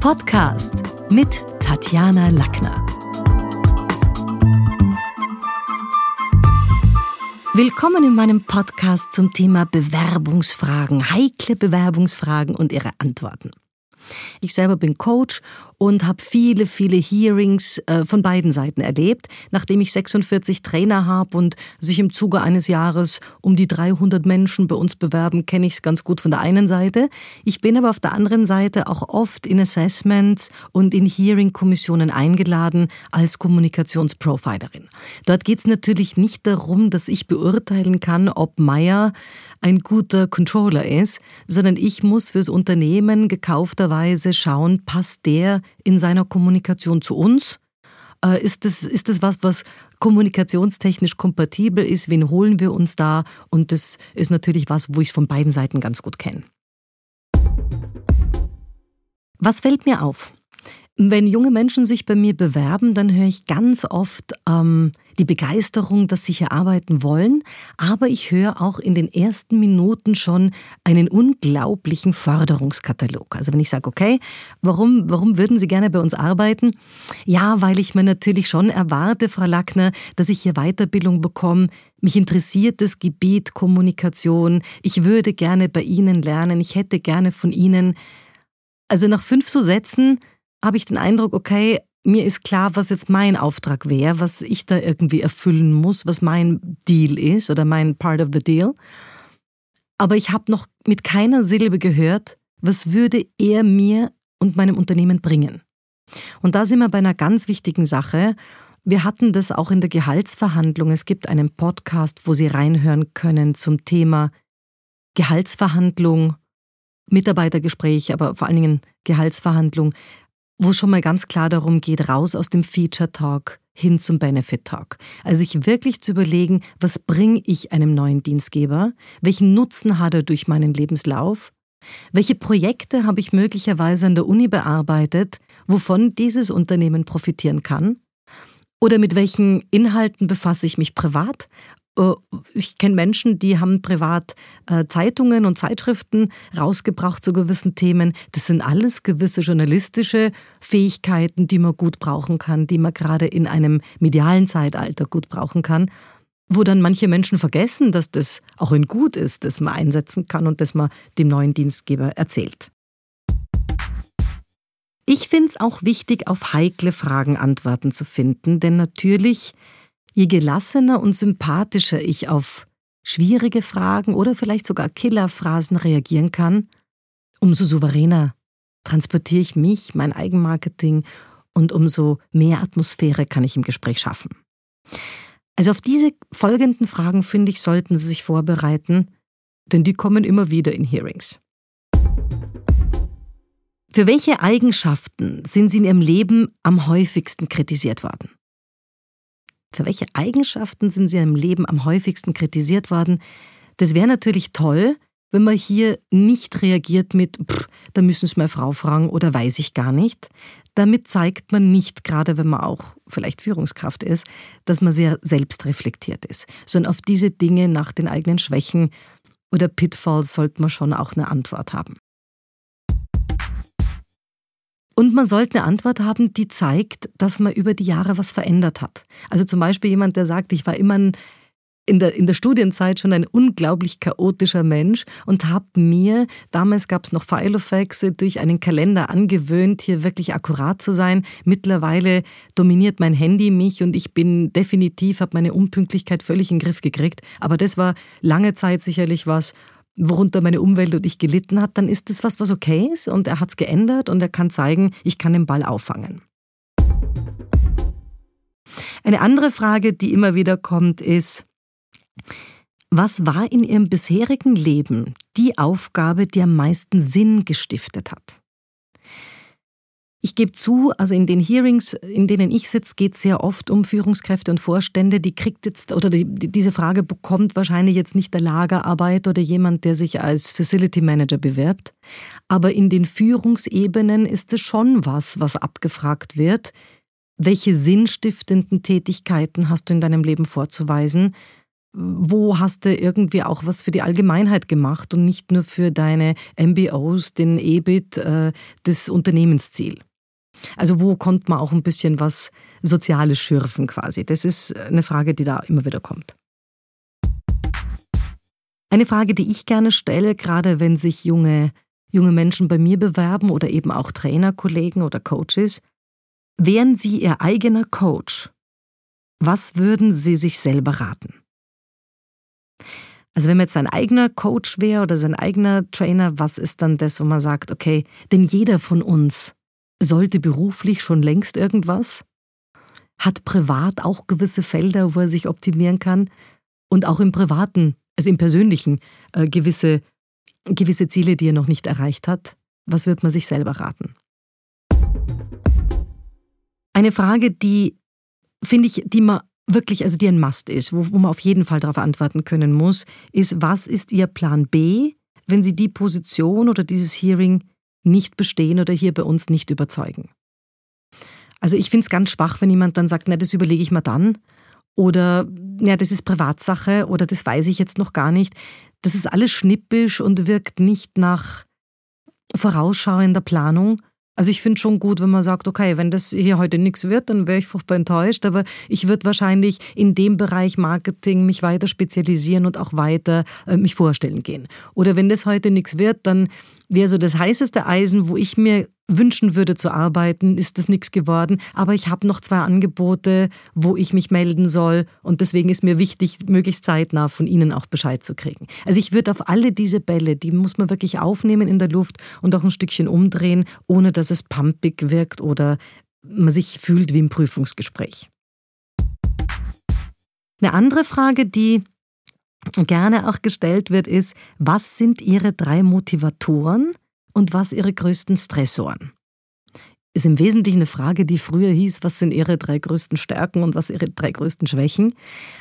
Podcast mit Tatjana Lackner. Willkommen in meinem Podcast zum Thema Bewerbungsfragen, heikle Bewerbungsfragen und ihre Antworten. Ich selber bin Coach und habe viele, viele Hearings äh, von beiden Seiten erlebt. Nachdem ich 46 Trainer habe und sich im Zuge eines Jahres um die 300 Menschen bei uns bewerben, kenne ich es ganz gut von der einen Seite. Ich bin aber auf der anderen Seite auch oft in Assessments und in Hearing-Kommissionen eingeladen als Kommunikationsprofilerin. Dort geht es natürlich nicht darum, dass ich beurteilen kann, ob Meier ein guter Controller ist, sondern ich muss fürs Unternehmen gekaufterweise schauen, passt der in seiner Kommunikation zu uns? Äh, ist das, ist das was, was kommunikationstechnisch kompatibel ist? Wen holen wir uns da? Und das ist natürlich was, wo ich es von beiden Seiten ganz gut kenne. Was fällt mir auf? Wenn junge Menschen sich bei mir bewerben, dann höre ich ganz oft ähm, die Begeisterung, dass sie hier arbeiten wollen, aber ich höre auch in den ersten Minuten schon einen unglaublichen Förderungskatalog. Also wenn ich sage, okay, warum, warum würden Sie gerne bei uns arbeiten? Ja, weil ich mir natürlich schon erwarte, Frau Lackner, dass ich hier Weiterbildung bekomme. Mich interessiert das Gebiet Kommunikation. Ich würde gerne bei Ihnen lernen. Ich hätte gerne von Ihnen. Also nach fünf so Sätzen habe ich den Eindruck, okay, mir ist klar, was jetzt mein Auftrag wäre, was ich da irgendwie erfüllen muss, was mein Deal ist oder mein Part of the Deal. Aber ich habe noch mit keiner Silbe gehört, was würde er mir und meinem Unternehmen bringen. Und da sind wir bei einer ganz wichtigen Sache. Wir hatten das auch in der Gehaltsverhandlung. Es gibt einen Podcast, wo Sie reinhören können zum Thema Gehaltsverhandlung, Mitarbeitergespräch, aber vor allen Dingen Gehaltsverhandlung wo schon mal ganz klar darum geht, raus aus dem Feature Talk hin zum Benefit Talk. Also sich wirklich zu überlegen, was bringe ich einem neuen Dienstgeber? Welchen Nutzen hat er durch meinen Lebenslauf? Welche Projekte habe ich möglicherweise an der Uni bearbeitet, wovon dieses Unternehmen profitieren kann? Oder mit welchen Inhalten befasse ich mich privat? Äh, ich kenne Menschen, die haben privat äh, Zeitungen und Zeitschriften rausgebracht zu gewissen Themen. Das sind alles gewisse journalistische Fähigkeiten, die man gut brauchen kann, die man gerade in einem medialen Zeitalter gut brauchen kann, wo dann manche Menschen vergessen, dass das auch ein Gut ist, das man einsetzen kann und das man dem neuen Dienstgeber erzählt. Ich finde es auch wichtig, auf heikle Fragen Antworten zu finden, denn natürlich Je gelassener und sympathischer ich auf schwierige Fragen oder vielleicht sogar Killerphrasen reagieren kann, umso souveräner transportiere ich mich, mein Eigenmarketing und umso mehr Atmosphäre kann ich im Gespräch schaffen. Also auf diese folgenden Fragen, finde ich, sollten Sie sich vorbereiten, denn die kommen immer wieder in Hearings. Für welche Eigenschaften sind Sie in Ihrem Leben am häufigsten kritisiert worden? Für welche Eigenschaften sind Sie im Leben am häufigsten kritisiert worden? Das wäre natürlich toll, wenn man hier nicht reagiert mit, pff, da müssen Sie meine Frau fragen oder weiß ich gar nicht. Damit zeigt man nicht, gerade wenn man auch vielleicht Führungskraft ist, dass man sehr selbstreflektiert ist, sondern auf diese Dinge nach den eigenen Schwächen oder Pitfalls sollte man schon auch eine Antwort haben. Und man sollte eine Antwort haben, die zeigt, dass man über die Jahre was verändert hat. Also zum Beispiel jemand, der sagt, ich war immer ein, in, der, in der Studienzeit schon ein unglaublich chaotischer Mensch und habe mir, damals gab es noch Filofax, durch einen Kalender angewöhnt, hier wirklich akkurat zu sein. Mittlerweile dominiert mein Handy mich und ich bin definitiv, habe meine Unpünktlichkeit völlig in den Griff gekriegt. Aber das war lange Zeit sicherlich was, worunter meine Umwelt und ich gelitten hat, dann ist das was, was okay ist und er hat es geändert und er kann zeigen, ich kann den Ball auffangen. Eine andere Frage, die immer wieder kommt, ist, was war in Ihrem bisherigen Leben die Aufgabe, die am meisten Sinn gestiftet hat? Ich gebe zu, also in den Hearings, in denen ich sitze, geht es sehr oft um Führungskräfte und Vorstände. Die kriegt jetzt, oder die, diese Frage bekommt wahrscheinlich jetzt nicht der Lagerarbeit oder jemand, der sich als Facility Manager bewirbt. Aber in den Führungsebenen ist es schon was, was abgefragt wird. Welche sinnstiftenden Tätigkeiten hast du in deinem Leben vorzuweisen? wo hast du irgendwie auch was für die Allgemeinheit gemacht und nicht nur für deine MBOs, den EBIT, äh, das Unternehmensziel. Also wo konnte man auch ein bisschen was Soziales schürfen quasi? Das ist eine Frage, die da immer wieder kommt. Eine Frage, die ich gerne stelle, gerade wenn sich junge, junge Menschen bei mir bewerben oder eben auch Trainerkollegen oder Coaches, wären Sie Ihr eigener Coach? Was würden Sie sich selber raten? Also wenn man jetzt sein eigener Coach wäre oder sein eigener Trainer, was ist dann das, wo man sagt, okay, denn jeder von uns sollte beruflich schon längst irgendwas, hat privat auch gewisse Felder, wo er sich optimieren kann und auch im privaten, also im persönlichen äh, gewisse, gewisse Ziele, die er noch nicht erreicht hat. Was wird man sich selber raten? Eine Frage, die finde ich, die man wirklich, also die ein Must ist, wo, wo man auf jeden Fall darauf antworten können muss, ist, was ist Ihr Plan B, wenn Sie die Position oder dieses Hearing nicht bestehen oder hier bei uns nicht überzeugen? Also ich finde es ganz schwach, wenn jemand dann sagt, na, das überlege ich mal dann. Oder ja, das ist Privatsache oder das weiß ich jetzt noch gar nicht. Das ist alles schnippisch und wirkt nicht nach vorausschauender Planung, also ich finde schon gut, wenn man sagt, okay, wenn das hier heute nichts wird, dann wäre ich furchtbar enttäuscht, aber ich würde wahrscheinlich in dem Bereich Marketing mich weiter spezialisieren und auch weiter äh, mich vorstellen gehen. Oder wenn das heute nichts wird, dann wäre so das heißeste Eisen, wo ich mir wünschen würde zu arbeiten, ist das nichts geworden. Aber ich habe noch zwei Angebote, wo ich mich melden soll. Und deswegen ist mir wichtig, möglichst zeitnah von Ihnen auch Bescheid zu kriegen. Also ich würde auf alle diese Bälle, die muss man wirklich aufnehmen in der Luft und auch ein Stückchen umdrehen, ohne dass es pumpig wirkt oder man sich fühlt wie im Prüfungsgespräch. Eine andere Frage, die gerne auch gestellt wird, ist, was sind Ihre drei Motivatoren und was Ihre größten Stressoren? Ist im Wesentlichen eine Frage, die früher hieß, was sind Ihre drei größten Stärken und was Ihre drei größten Schwächen?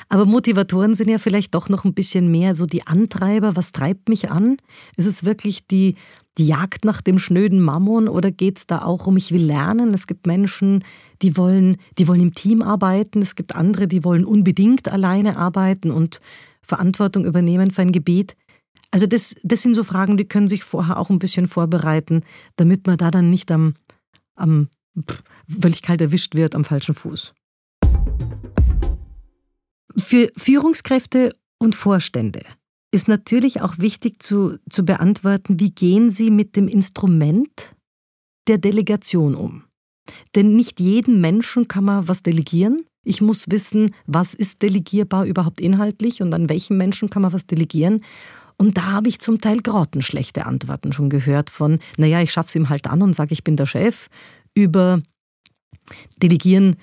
Aber Motivatoren sind ja vielleicht doch noch ein bisschen mehr so die Antreiber, was treibt mich an? Ist es wirklich die, die Jagd nach dem schnöden Mammon oder geht es da auch um, ich will lernen? Es gibt Menschen, die wollen, die wollen im Team arbeiten, es gibt andere, die wollen unbedingt alleine arbeiten und Verantwortung übernehmen für ein Gebiet. Also das, das sind so Fragen, die können sich vorher auch ein bisschen vorbereiten, damit man da dann nicht am, am völlig kalt erwischt wird am falschen Fuß. Für Führungskräfte und Vorstände ist natürlich auch wichtig zu, zu beantworten, wie gehen sie mit dem Instrument der Delegation um. Denn nicht jedem Menschen kann man was delegieren. Ich muss wissen, was ist delegierbar überhaupt inhaltlich und an welchen Menschen kann man was delegieren. Und da habe ich zum Teil grottenschlechte Antworten schon gehört von, naja, ich schaffe es ihm halt an und sage, ich bin der Chef, über Delegieren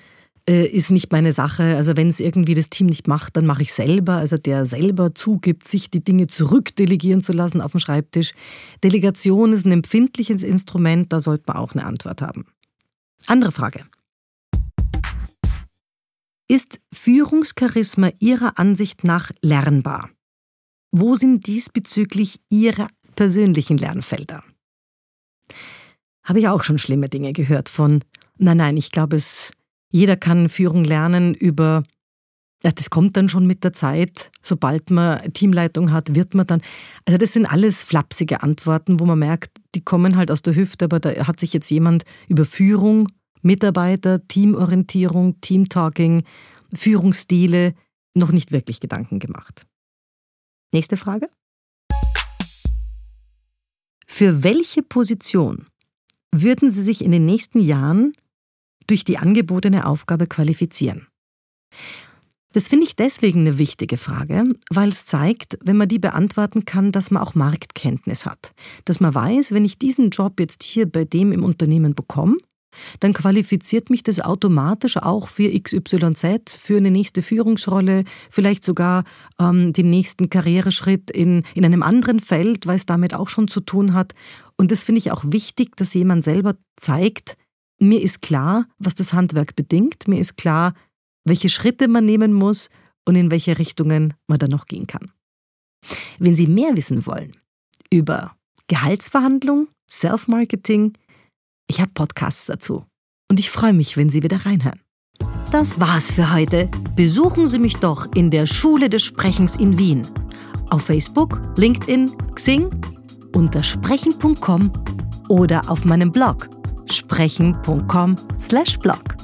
äh, ist nicht meine Sache. Also wenn es irgendwie das Team nicht macht, dann mache ich selber. Also der selber zugibt, sich die Dinge zurückdelegieren zu lassen auf dem Schreibtisch. Delegation ist ein empfindliches Instrument, da sollte man auch eine Antwort haben. Andere Frage. Ist Führungscharisma Ihrer Ansicht nach lernbar? Wo sind diesbezüglich Ihre persönlichen Lernfelder? Habe ich auch schon schlimme Dinge gehört von, nein, nein, ich glaube, es, jeder kann Führung lernen über, ja, das kommt dann schon mit der Zeit, sobald man Teamleitung hat, wird man dann, also das sind alles flapsige Antworten, wo man merkt, die kommen halt aus der Hüfte, aber da hat sich jetzt jemand über Führung Mitarbeiter, Teamorientierung, Teamtalking, Führungsstile noch nicht wirklich Gedanken gemacht. Nächste Frage. Für welche Position würden Sie sich in den nächsten Jahren durch die angebotene Aufgabe qualifizieren? Das finde ich deswegen eine wichtige Frage, weil es zeigt, wenn man die beantworten kann, dass man auch Marktkenntnis hat. Dass man weiß, wenn ich diesen Job jetzt hier bei dem im Unternehmen bekomme, dann qualifiziert mich das automatisch auch für XYZ, für eine nächste Führungsrolle, vielleicht sogar ähm, den nächsten Karriereschritt in, in einem anderen Feld, weil es damit auch schon zu tun hat. Und das finde ich auch wichtig, dass jemand selber zeigt, mir ist klar, was das Handwerk bedingt, mir ist klar, welche Schritte man nehmen muss und in welche Richtungen man dann noch gehen kann. Wenn Sie mehr wissen wollen über Gehaltsverhandlung, Self-Marketing, ich habe Podcasts dazu. Und ich freue mich, wenn Sie wieder reinhören. Das war's für heute. besuchen Sie mich doch in der Schule des Sprechens in Wien. Auf Facebook, LinkedIn, Xing, unter sprechen.com oder auf meinem Blog sprechen.com/blog.